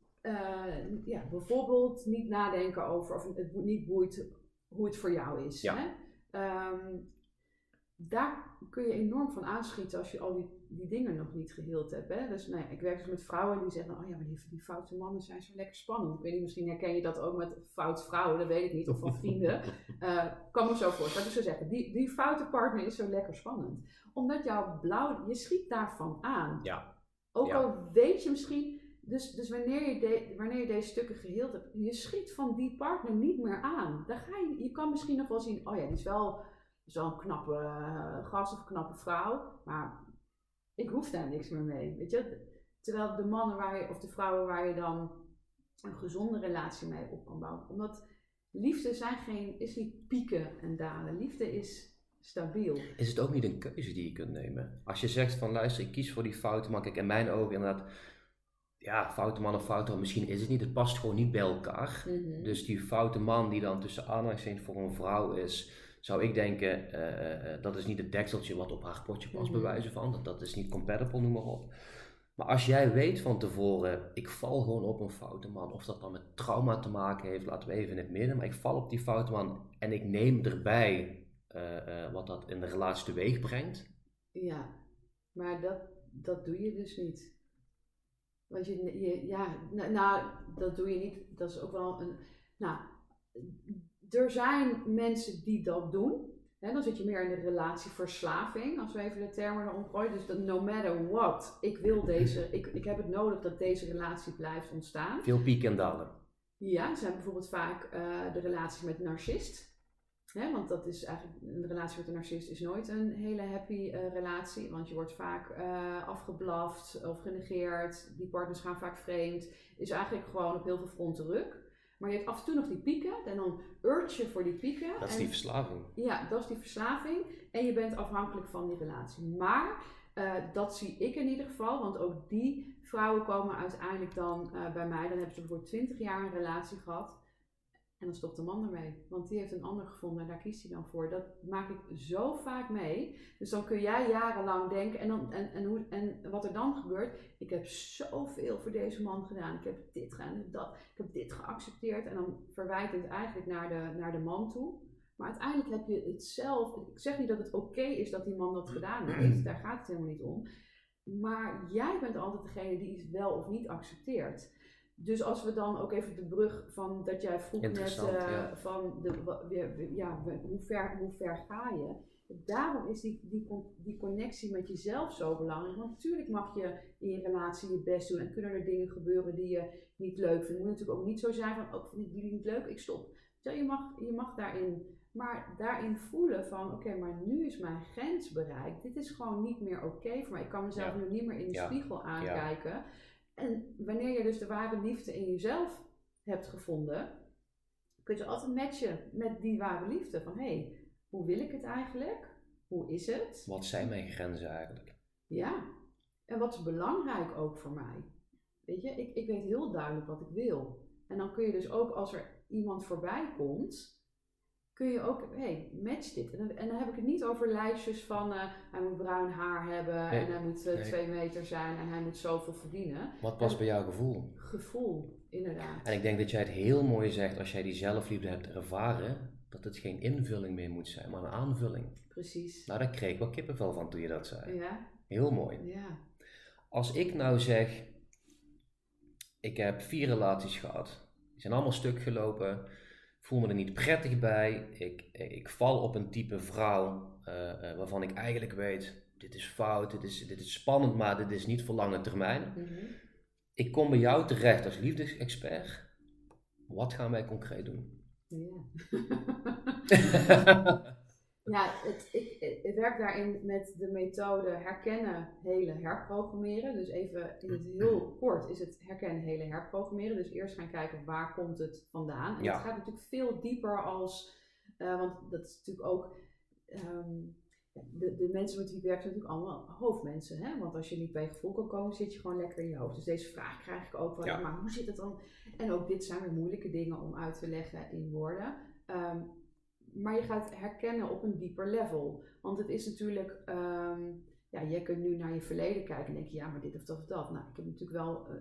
ja, bijvoorbeeld niet nadenken over, of het niet boeit hoe het voor jou is. Ja. Hè? Um, daar kun je enorm van aanschieten als je al die, die dingen nog niet geheeld hebt. Hè? Dus nou ja, ik werk dus met vrouwen die zeggen, oh ja, maar die, die foute mannen zijn zo lekker spannend. Ik weet niet, misschien herken je dat ook met fout vrouwen, dat weet ik niet, of van vrienden. Uh, <laughs> kan me zo voorstellen. Dus ze zeggen, die, die foute partner is zo lekker spannend. Omdat jouw blauw, je schiet daarvan aan. Ja. Ook al weet je misschien, dus, dus wanneer, je de, wanneer je deze stukken geheeld hebt, je schiet van die partner niet meer aan. Dan ga je, je kan misschien nog wel zien, oh ja, die is wel zo'n knappe uh, gast of knappe vrouw. Maar ik hoef daar niks meer mee. Weet je? Terwijl de mannen waar je, of de vrouwen waar je dan een gezonde relatie mee op kan bouwen. Omdat liefde zijn geen, is niet pieken en dalen. Liefde is stabiel. Is het ook niet een keuze die je kunt nemen? Als je zegt van luister, ik kies voor die foute man. Kijk, in mijn ogen inderdaad, ja, foute man of foute man, misschien is het niet. Het past gewoon niet bij elkaar. Mhm. Dus die foute man die dan tussen aanhalingstekens voor een vrouw is zou ik denken, uh, dat is niet het dekseltje wat op haar potje past, mm -hmm. van. Dat, dat is niet compatible, noem maar op. Maar als jij weet van tevoren, ik val gewoon op een foute man, of dat dan met trauma te maken heeft, laten we even in het midden, maar ik val op die foute man en ik neem erbij uh, wat dat in de relatie teweeg brengt. Ja, maar dat, dat doe je dus niet. Want je, je ja, nou, nou, dat doe je niet. Dat is ook wel een. Nou, er zijn mensen die dat doen. Dan zit je meer in de relatieverslaving, als we even de termen erom gooien. Dus dat no matter what, ik wil deze, <laughs> ik, ik heb het nodig dat deze relatie blijft ontstaan. Veel pieken en dalen. Ja, er zijn bijvoorbeeld vaak uh, de relaties met narcist. Hè, want dat is eigenlijk, een relatie met een narcist is nooit een hele happy uh, relatie. Want je wordt vaak uh, afgeblaft of genegeerd. Die partners gaan vaak vreemd. Is eigenlijk gewoon op heel veel fronten ruk. Maar je hebt af en toe nog die pieken en dan urge je voor die pieken. Dat is die verslaving. Ja, dat is die verslaving. En je bent afhankelijk van die relatie. Maar uh, dat zie ik in ieder geval, want ook die vrouwen komen uiteindelijk dan uh, bij mij. Dan hebben ze voor 20 jaar een relatie gehad. En dan stopt de man ermee. Want die heeft een ander gevonden en daar kiest hij dan voor. Dat maak ik zo vaak mee. Dus dan kun jij jarenlang denken. En, dan, en, en, hoe, en wat er dan gebeurt. Ik heb zoveel voor deze man gedaan. Ik heb dit gedaan, dat. Ik heb dit geaccepteerd. En dan verwijt het eigenlijk naar de, naar de man toe. Maar uiteindelijk heb je het zelf. Ik zeg niet dat het oké is dat die man dat gedaan heeft. Daar gaat het helemaal niet om. Maar jij bent altijd degene die iets wel of niet accepteert. Dus als we dan ook even de brug van dat jij vroeg net eh, ja. van de, ja, hoe, ver, hoe ver ga je? Daarom is die, die, die connectie met jezelf zo belangrijk. Want natuurlijk mag je in je relatie je best doen en kunnen er dingen gebeuren die je niet leuk vindt. Het moet natuurlijk ook niet zo zijn van, ook vind ik die niet leuk, ik stop. Stel, je mag, je mag daarin, maar daarin voelen van, oké, maar nu is mijn grens bereikt. Dit is gewoon niet meer oké voor mij. Ik kan mezelf Ja. nu niet meer in de Ja. spiegel aankijken. En wanneer je dus de ware liefde in jezelf hebt gevonden, kun je altijd matchen met die ware liefde. Van, hé, hey, hoe wil ik het eigenlijk? Hoe is het? Wat zijn mijn grenzen eigenlijk? Ja, en wat is belangrijk ook voor mij? Weet je, ik, ik weet heel duidelijk wat ik wil. En dan kun je dus ook als er iemand voorbij komt, kun je ook, hé, hey, match dit. En dan, en dan heb ik het niet over lijstjes van eh, hij moet bruin haar hebben Nee, en hij moet eh, nee. twee meter zijn en hij moet zoveel verdienen. Wat past bij jouw gevoel? Gevoel, inderdaad. En ik denk dat jij het heel mooi zegt als jij die zelfliefde hebt ervaren, dat het geen invulling meer moet zijn, maar een aanvulling. Precies. Nou, daar kreeg ik wel kippenvel van toen je dat zei. Ja, Heel mooi. ja. Als ik nou zeg, ik heb vier relaties gehad, die zijn allemaal stuk gelopen, voel me er niet prettig bij, ik, ik val op een type vrouw eh, eh, waarvan ik eigenlijk weet, dit is fout, dit is, dit is spannend, maar dit is niet voor lange termijn. Mhm. Ik kom bij jou terecht als liefdesexpert. Wat gaan wij concreet doen? Ja. <laughs> <laughs> Ja, het, ik, ik werk daarin met de methode herkennen, helen, herprogrammeren. Dus even in het heel kort is het herkennen, helen, herprogrammeren. Dus eerst gaan kijken waar komt het vandaan. En Ja. het gaat natuurlijk veel dieper als, eh, want dat is natuurlijk ook, ehm, de, de mensen met wie ik werk zijn natuurlijk allemaal hoofdmensen. Hè? Want als je niet bij je gevoel kan komen, zit je gewoon lekker in je hoofd. Dus deze vraag krijg ik ook wel. Ja. Maar hoe zit het dan? En ook dit zijn weer moeilijke dingen om uit te leggen in woorden. Ehm, maar je gaat herkennen op een dieper level. Want het is natuurlijk, ehm, ja, je kunt nu naar je verleden kijken en denk je, ja, maar dit of dat of dat. Nou, ik heb natuurlijk wel eh,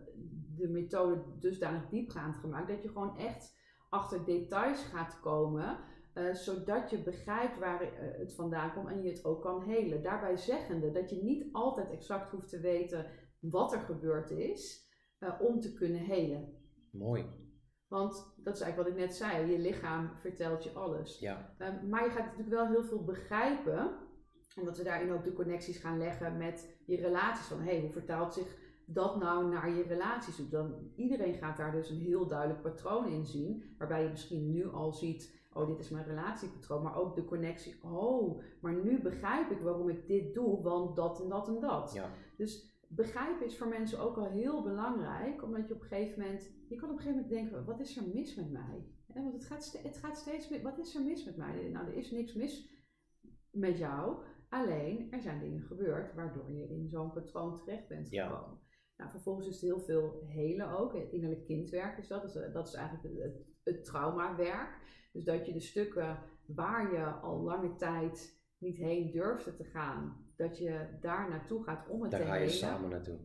de methode dusdanig diepgaand gemaakt dat je gewoon echt achter details gaat komen, eh, zodat je begrijpt waar eh, het vandaan komt en je het ook kan helen. Daarbij zeggende dat je niet altijd exact hoeft te weten wat er gebeurd is om te kunnen helen. Mooi. Want dat is eigenlijk wat ik net zei, je lichaam vertelt je alles. Ja, Um, maar je gaat natuurlijk wel heel veel begrijpen, omdat we daarin ook de connecties gaan leggen met je relaties. Van hé, hey, hoe vertaalt zich dat nou naar je relaties toe? Dan, iedereen gaat daar dus een heel duidelijk patroon in zien, waarbij je misschien nu al ziet, oh dit is mijn relatiepatroon, maar ook de connectie, oh, maar nu begrijp ik waarom ik dit doe, want dat en dat en dat. ja. Dus begrijpen is voor mensen ook al heel belangrijk, omdat je op een gegeven moment, je kan op een gegeven moment denken, wat is er mis met mij? Want het gaat, het gaat steeds mis, wat is er mis met mij? Nou, er is niks mis met jou, alleen er zijn dingen gebeurd waardoor je in zo'n patroon terecht bent Ja. gekomen. Nou, vervolgens is het heel veel helen ook, innerlijk kindwerk is dat, dat is, dat is eigenlijk het, het, het traumawerk. Dus dat je de stukken waar je al lange tijd niet heen durfde te gaan, dat je daar naartoe gaat om het Daar te ga je samen naartoe.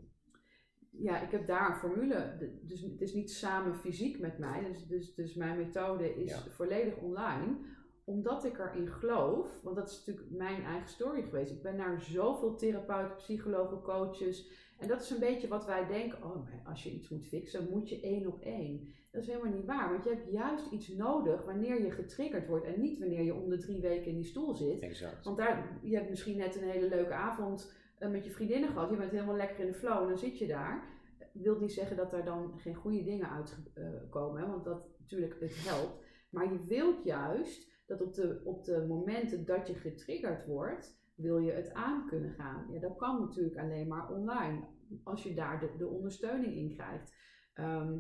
Ja, ik heb daar een formule. Dus het is niet samen fysiek met mij. Dus, dus, dus mijn methode is Ja. volledig online. Omdat ik erin geloof. Want dat is natuurlijk mijn eigen story geweest. Ik ben naar zoveel therapeuten, psychologen, coaches. En dat is een beetje wat wij denken. Oh, maar als je iets moet fixen, moet je één op één. Dat is helemaal niet waar. Want je hebt juist iets nodig wanneer je getriggerd wordt. En niet wanneer je om de drie weken in die stoel zit. Exact. Want daar, je hebt misschien net een hele leuke avond eh, met je vriendinnen gehad. Je bent helemaal lekker in de flow en dan zit je daar. Wil niet zeggen dat er dan geen goede dingen uitkomen, want dat natuurlijk het helpt. Maar je wilt juist dat op de, op de momenten dat je getriggerd wordt, wil je het aan kunnen gaan. Ja, dat kan natuurlijk alleen maar online, als je daar de, de ondersteuning in krijgt. Ehm,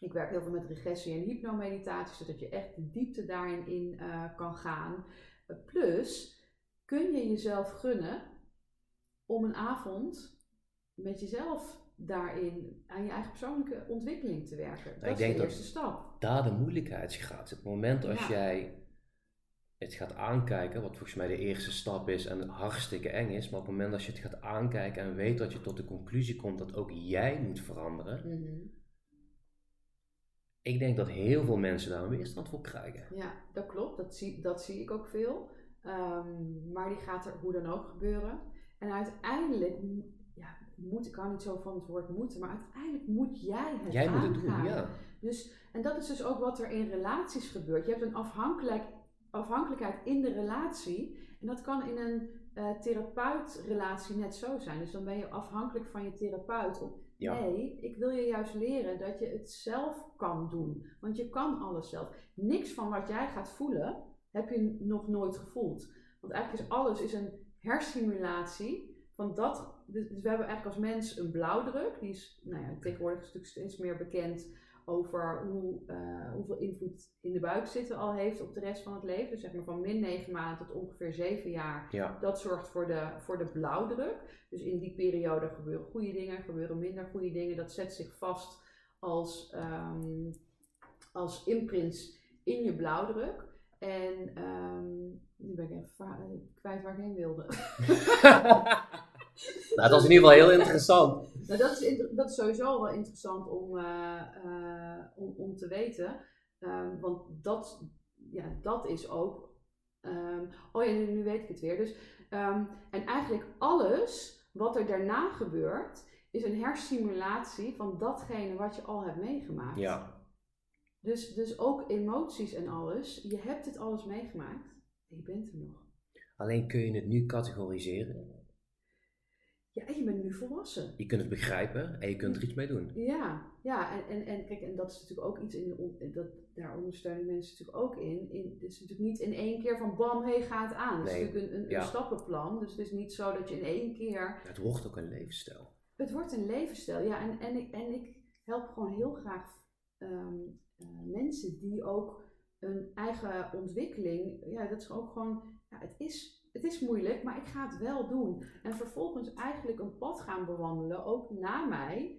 ik werk heel veel met regressie en hypnomeditatie, zodat je echt de diepte daarin in eh, kan gaan. Eh, plus, kun je jezelf gunnen om een avond met jezelf daarin aan je eigen persoonlijke ontwikkeling te werken. Dat ik is de dat- eerste stap. Daar de moeilijkheidsgraad. Het moment als Ja. jij het gaat aankijken, wat volgens mij de eerste stap is en hartstikke eng is, maar op het moment als je het gaat aankijken en weet dat je tot de conclusie komt dat ook jij moet veranderen, Mhm. Ik denk dat heel veel mensen daar een weerstand voor krijgen. Ja, dat klopt. Dat zie, dat zie ik ook veel. Ehm, maar die gaat er hoe dan ook gebeuren. En uiteindelijk, ja, moet, ik hou niet zo van het woord moeten, maar uiteindelijk moet jij het Jij moet aangaan. het doen, ja. Dus, en dat is dus ook wat er in relaties gebeurt. Je hebt een afhankelijk, afhankelijkheid in de relatie. En dat kan in een uh, therapeutrelatie net zo zijn. Dus dan ben je afhankelijk van je therapeut. Om, Nee, ik wil je juist leren dat je het zelf kan doen. Want je kan alles zelf. Niks van wat jij gaat voelen, heb je nog nooit gevoeld. Want eigenlijk is alles is een hersimulatie van dat. Dus we hebben eigenlijk als mens een blauwdruk. Die is nou ja, tegenwoordig een stuk steeds meer bekend over hoe, uh, hoeveel invloed in de buik zitten al heeft op de rest van het leven. Dus zeg maar van min 9 maanden tot ongeveer 7 jaar. Ja. Dat zorgt voor de, voor de blauwdruk. Dus in die periode gebeuren goede dingen, gebeuren minder goede dingen. Dat zet zich vast als, um, als imprints in je blauwdruk. En um, nu ben ik even kwijt waar ik heen wilde. <laughs> <laughs> nou, dat was in ieder geval heel interessant. Nou, dat, is, dat is sowieso wel interessant om, uh, uh, om, om te weten. Um, want dat, ja, dat is ook. Um, oh ja, nu, nu, weet ik het weer. Dus, um, en eigenlijk alles wat er daarna gebeurt, is een hersimulatie van datgene wat je al hebt meegemaakt. Ja. Dus, dus ook emoties en alles. Je hebt het alles meegemaakt en je bent er nog. Alleen kun je het nu categoriseren. Ja, en je bent nu volwassen. Je kunt het begrijpen en je kunt er iets mee doen. Ja, ja en, en, en kijk, en dat is natuurlijk ook iets, in dat, daar ondersteunen mensen natuurlijk ook in. in. Het is natuurlijk niet in één keer van bam, hé, hey, gaat het aan. Het Nee, is natuurlijk een, een, ja. een stappenplan. Dus het is niet zo dat je in één keer... Het wordt ook een levensstijl. Het wordt een levensstijl, ja. En, en, ik, en ik help gewoon heel graag um, uh, mensen die ook een eigen ontwikkeling... Ja, dat is ook gewoon... Ja, het is het is moeilijk, maar ik ga het wel doen. En vervolgens eigenlijk een pad gaan bewandelen, ook na mij.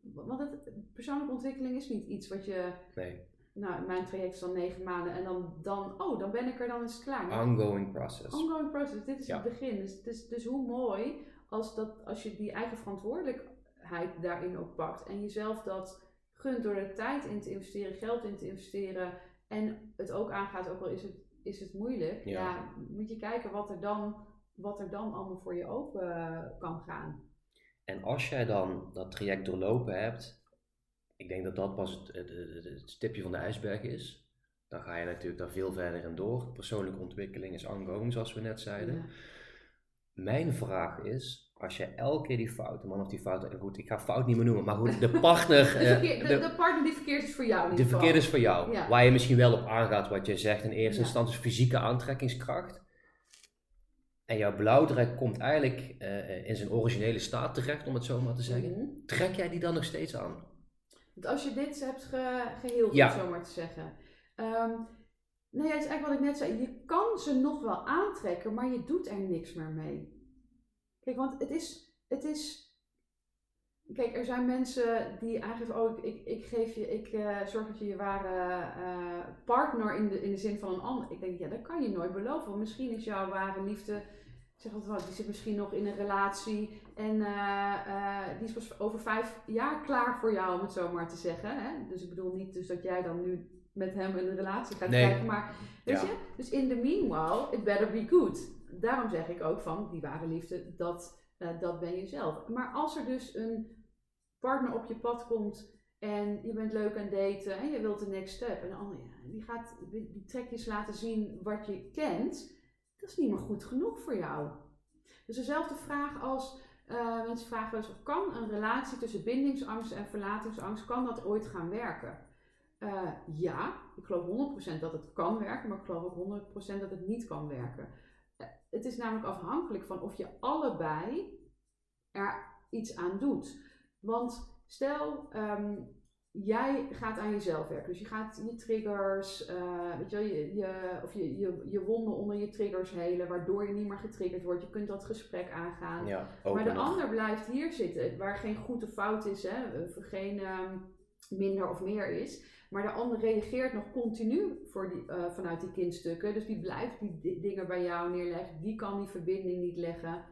Want het, persoonlijke ontwikkeling is niet iets wat je. Nee. Nou, mijn traject is dan negen maanden en dan, dan oh, dan ben ik er, dan is het klaar. Maar Ongoing process. ongoing process, dit is Ja. het begin. Dus, dus, dus hoe mooi als, dat, als je die eigen verantwoordelijkheid daarin ook pakt en jezelf dat gunt door er tijd in te investeren, geld in te investeren en het ook aangaat, ook al is het is het moeilijk. Ja. Ja. moet je kijken wat er, dan, wat er dan allemaal voor je open uh, kan gaan. En als jij dan dat traject doorlopen hebt, ik denk dat dat pas het, het, het, van de ijsberg is. Dan ga je natuurlijk daar veel verder in door. Persoonlijke ontwikkeling is ongoing, zoals we net zeiden. Ja. Mijn vraag is, als je elke keer die fouten, man of die fouten, goed, ik ga fout niet meer noemen, maar goed, de partner, <laughs> De, eh, de, de, partner die verkeerd is voor jou. in de ieder verkeerde is voor jou. Ja. Waar je misschien wel op aangaat wat je zegt in eerste Ja. instantie, fysieke aantrekkingskracht. En jouw blauwdruk komt eigenlijk eh, in zijn originele staat terecht, om het zo maar te zeggen. Mhm. Trek jij die dan nog steeds aan? Want als je dit hebt ge, geheeld, Ja. om het zo maar te zeggen. Ehm ja, het is eigenlijk wat ik net zei. Je kan ze nog wel aantrekken, maar je doet er niks meer mee. Kijk, want het is, het is Kijk, er zijn mensen die aangeven, oh, ik, ik, ik geef je, ik eh, zorg dat je je ware eh, partner in de, in de zin van een ander. Ik denk, ja, dat kan je nooit beloven. Want misschien is jouw ware liefde, ik zeg altijd wel, die zit misschien nog in een relatie en eh, die is pas over vijf jaar klaar voor jou, om het zo maar te zeggen. Hè? Dus ik bedoel niet dus dat jij dan nu met hem in een relatie gaat Nee. kijken, maar weet Ja. je? Dus in the meanwhile, it better be good. Daarom zeg ik ook van, die ware liefde, dat, eh, dat ben je zelf. Maar als er dus een partner op je pad komt en je bent leuk aan daten en je wilt de next step. En oh die gaat die trekjes laten zien wat je kent. Dat is niet meer goed genoeg voor jou. Dus dezelfde vraag als eh, mensen vragen wel eens, kan een relatie tussen bindingsangst en verlatingsangst, kan dat ooit gaan werken? Eh, ja, ik geloof 100% dat het kan werken, maar ik geloof ook 100% dat het niet kan werken. Het is namelijk afhankelijk van of je allebei er iets aan doet. Want stel, ehm, jij gaat aan jezelf werken. Dus je gaat je triggers, eh, weet je, wel, je, je, of je, je, je wonden onder je triggers helen, waardoor je niet meer getriggerd wordt. Je kunt dat gesprek aangaan. Ja, maar de ander blijft hier zitten, waar geen goed of fout is, hè, geen minder of meer is. Maar de ander reageert nog continu voor die, eh, vanuit die kindstukken. Dus die blijft die di- dingen bij jou neerleggen. Die kan die verbinding niet leggen.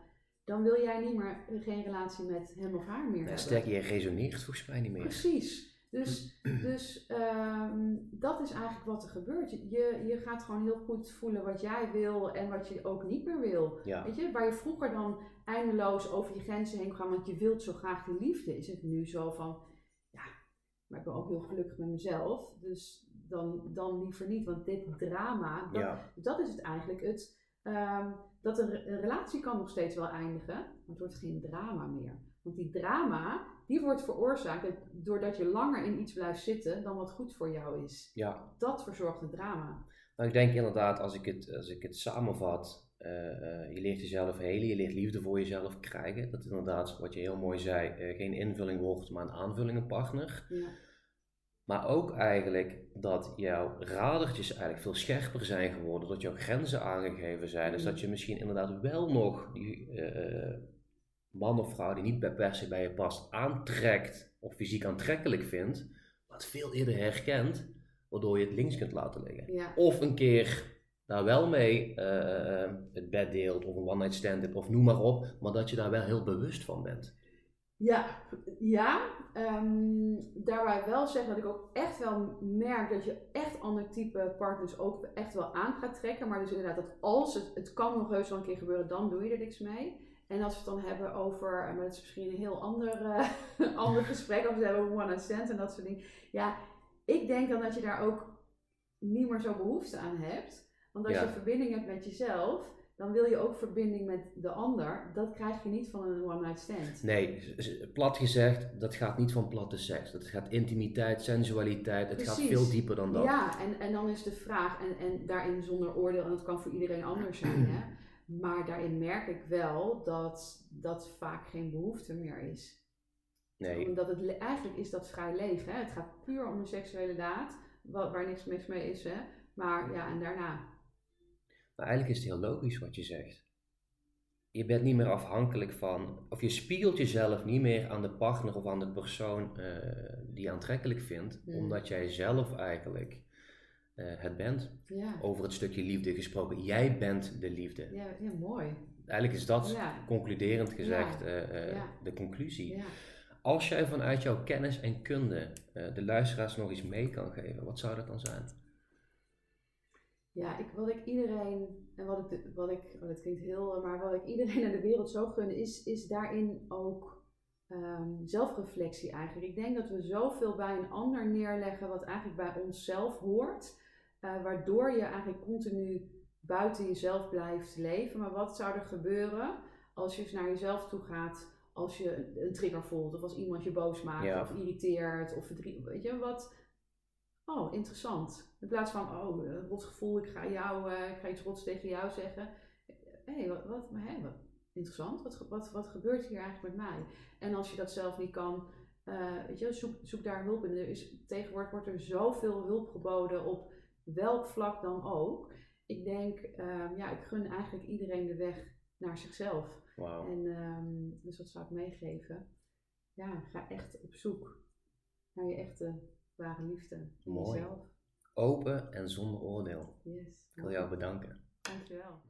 Dan wil jij niet meer, geen relatie met hem of haar meer hebben. sterker, je resoneert volgens mij niet meer. Precies. Dus, dus ehm, dat is eigenlijk wat er gebeurt. Je, je gaat gewoon heel goed voelen wat jij wil en wat je ook niet meer wil. Ja. Weet je, waar je vroeger dan eindeloos over je grenzen heen kwam, want je wilt zo graag die liefde, is het nu zo van, maar ik ben ook heel gelukkig met mezelf, dus dan, dan liever niet. Want dit drama, dat, Ja. dat is het eigenlijk. Het, ehm, dat een, een relatie kan nog steeds wel eindigen, maar het wordt geen drama meer. Want die drama, die wordt veroorzaakt doordat je langer in iets blijft zitten dan wat goed voor jou is. ja. Dat verzorgt het drama. Nou, ik denk inderdaad, als ik het, als ik het samenvat, je leert jezelf helen, je leert liefde voor jezelf krijgen. Dat inderdaad, wat je heel mooi zei, eh, geen invulling wordt, maar een aanvulling, een partner. Ja. Maar ook eigenlijk dat jouw radertjes eigenlijk veel scherper zijn geworden, dat jouw grenzen aangegeven zijn. Dus dat je misschien inderdaad wel nog die eh, man of vrouw die niet per se bij je past aantrekt of fysiek aantrekkelijk vindt, maar het veel eerder herkent, waardoor je het links kunt laten liggen. Ja. Of een keer daar wel mee eh, het bed deelt of een one night stand hebt of noem maar op, maar dat je daar wel heel bewust van bent. Ja, ja. ehm, daarbij wel zeggen dat ik ook echt wel merk dat je echt ander type partners ook echt wel aan gaat trekken. Maar dus inderdaad, dat als het, het kan nog heus wel een keer gebeuren, dan doe je er niks mee. En als we het dan hebben over, dat is misschien een heel ander, eh, <laughs> ander gesprek, als we hebben over one stand en dat soort dingen. Ja, ik denk dan dat je daar ook niet meer zo behoefte aan hebt. Want als Ja. je verbinding hebt met jezelf, dan wil je ook verbinding met de ander. Dat krijg je niet van een one night stand. Nee, plat gezegd, dat gaat niet van platte seks. Dat gaat intimiteit, sensualiteit, het gaat veel dieper dan dat. Ja, en, en dan is de vraag, en, en daarin zonder oordeel, en dat kan voor iedereen anders zijn, hè? maar daarin merk ik wel dat dat vaak geen behoefte meer is. Nee, Omdat het eigenlijk is dat vrij leven. Hè? Het gaat puur om een seksuele daad, wa- waar niks mis mee is. Hè? Maar ja, en daarna. Maar eigenlijk is het heel logisch wat je zegt. Je bent niet meer afhankelijk van, of je spiegelt jezelf niet meer aan de partner of aan de persoon eh, die je aantrekkelijk vindt, Hmm. omdat jij zelf eigenlijk eh, het bent. Ja, Over het stukje liefde gesproken. Jij bent de liefde. ja, ja mooi. Eigenlijk is dat Ja. concluderend gezegd eh, de conclusie. Ja. Als jij vanuit jouw kennis en kunde de luisteraars nog iets mee kan geven, wat zou dat dan zijn? Ja, ik, wat ik iedereen, en wat ik, de- wat ik, oh, dat klinkt heel, maar wat ik iedereen in de wereld zou gunnen, is, is daarin ook ehm, zelfreflectie eigenlijk. Ik denk dat we zoveel bij een ander neerleggen wat eigenlijk bij onszelf hoort, eh, waardoor je eigenlijk continu buiten jezelf blijft leven. Maar wat zou er gebeuren als je eens naar jezelf toe gaat, als je een- een trigger voelt, of als iemand je boos maakt, Ja. of irriteert, of verdriet, weet je, wat... Oh, interessant. In plaats van, oh, eh, rot gevoel, ik ga, jou, eh, ik ga iets rots tegen jou zeggen. Hé, hey, wat, wat, interessant. Wat, wat, wat gebeurt hier eigenlijk met mij? En als je dat zelf niet kan, eh, weet je, zoek, zoek daar hulp in. Er is, tegenwoordig wordt er zoveel hulp geboden op welk vlak dan ook. Ik denk, ehm, ja, ik gun eigenlijk iedereen de weg naar zichzelf. Wauw. En ehm, dus dat zou ik meegeven. Ja, ga echt op zoek naar je echte ware liefde. in Mooi. Jezelf. Open en zonder oordeel. Yes. Ik wil jou bedanken. Dankjewel.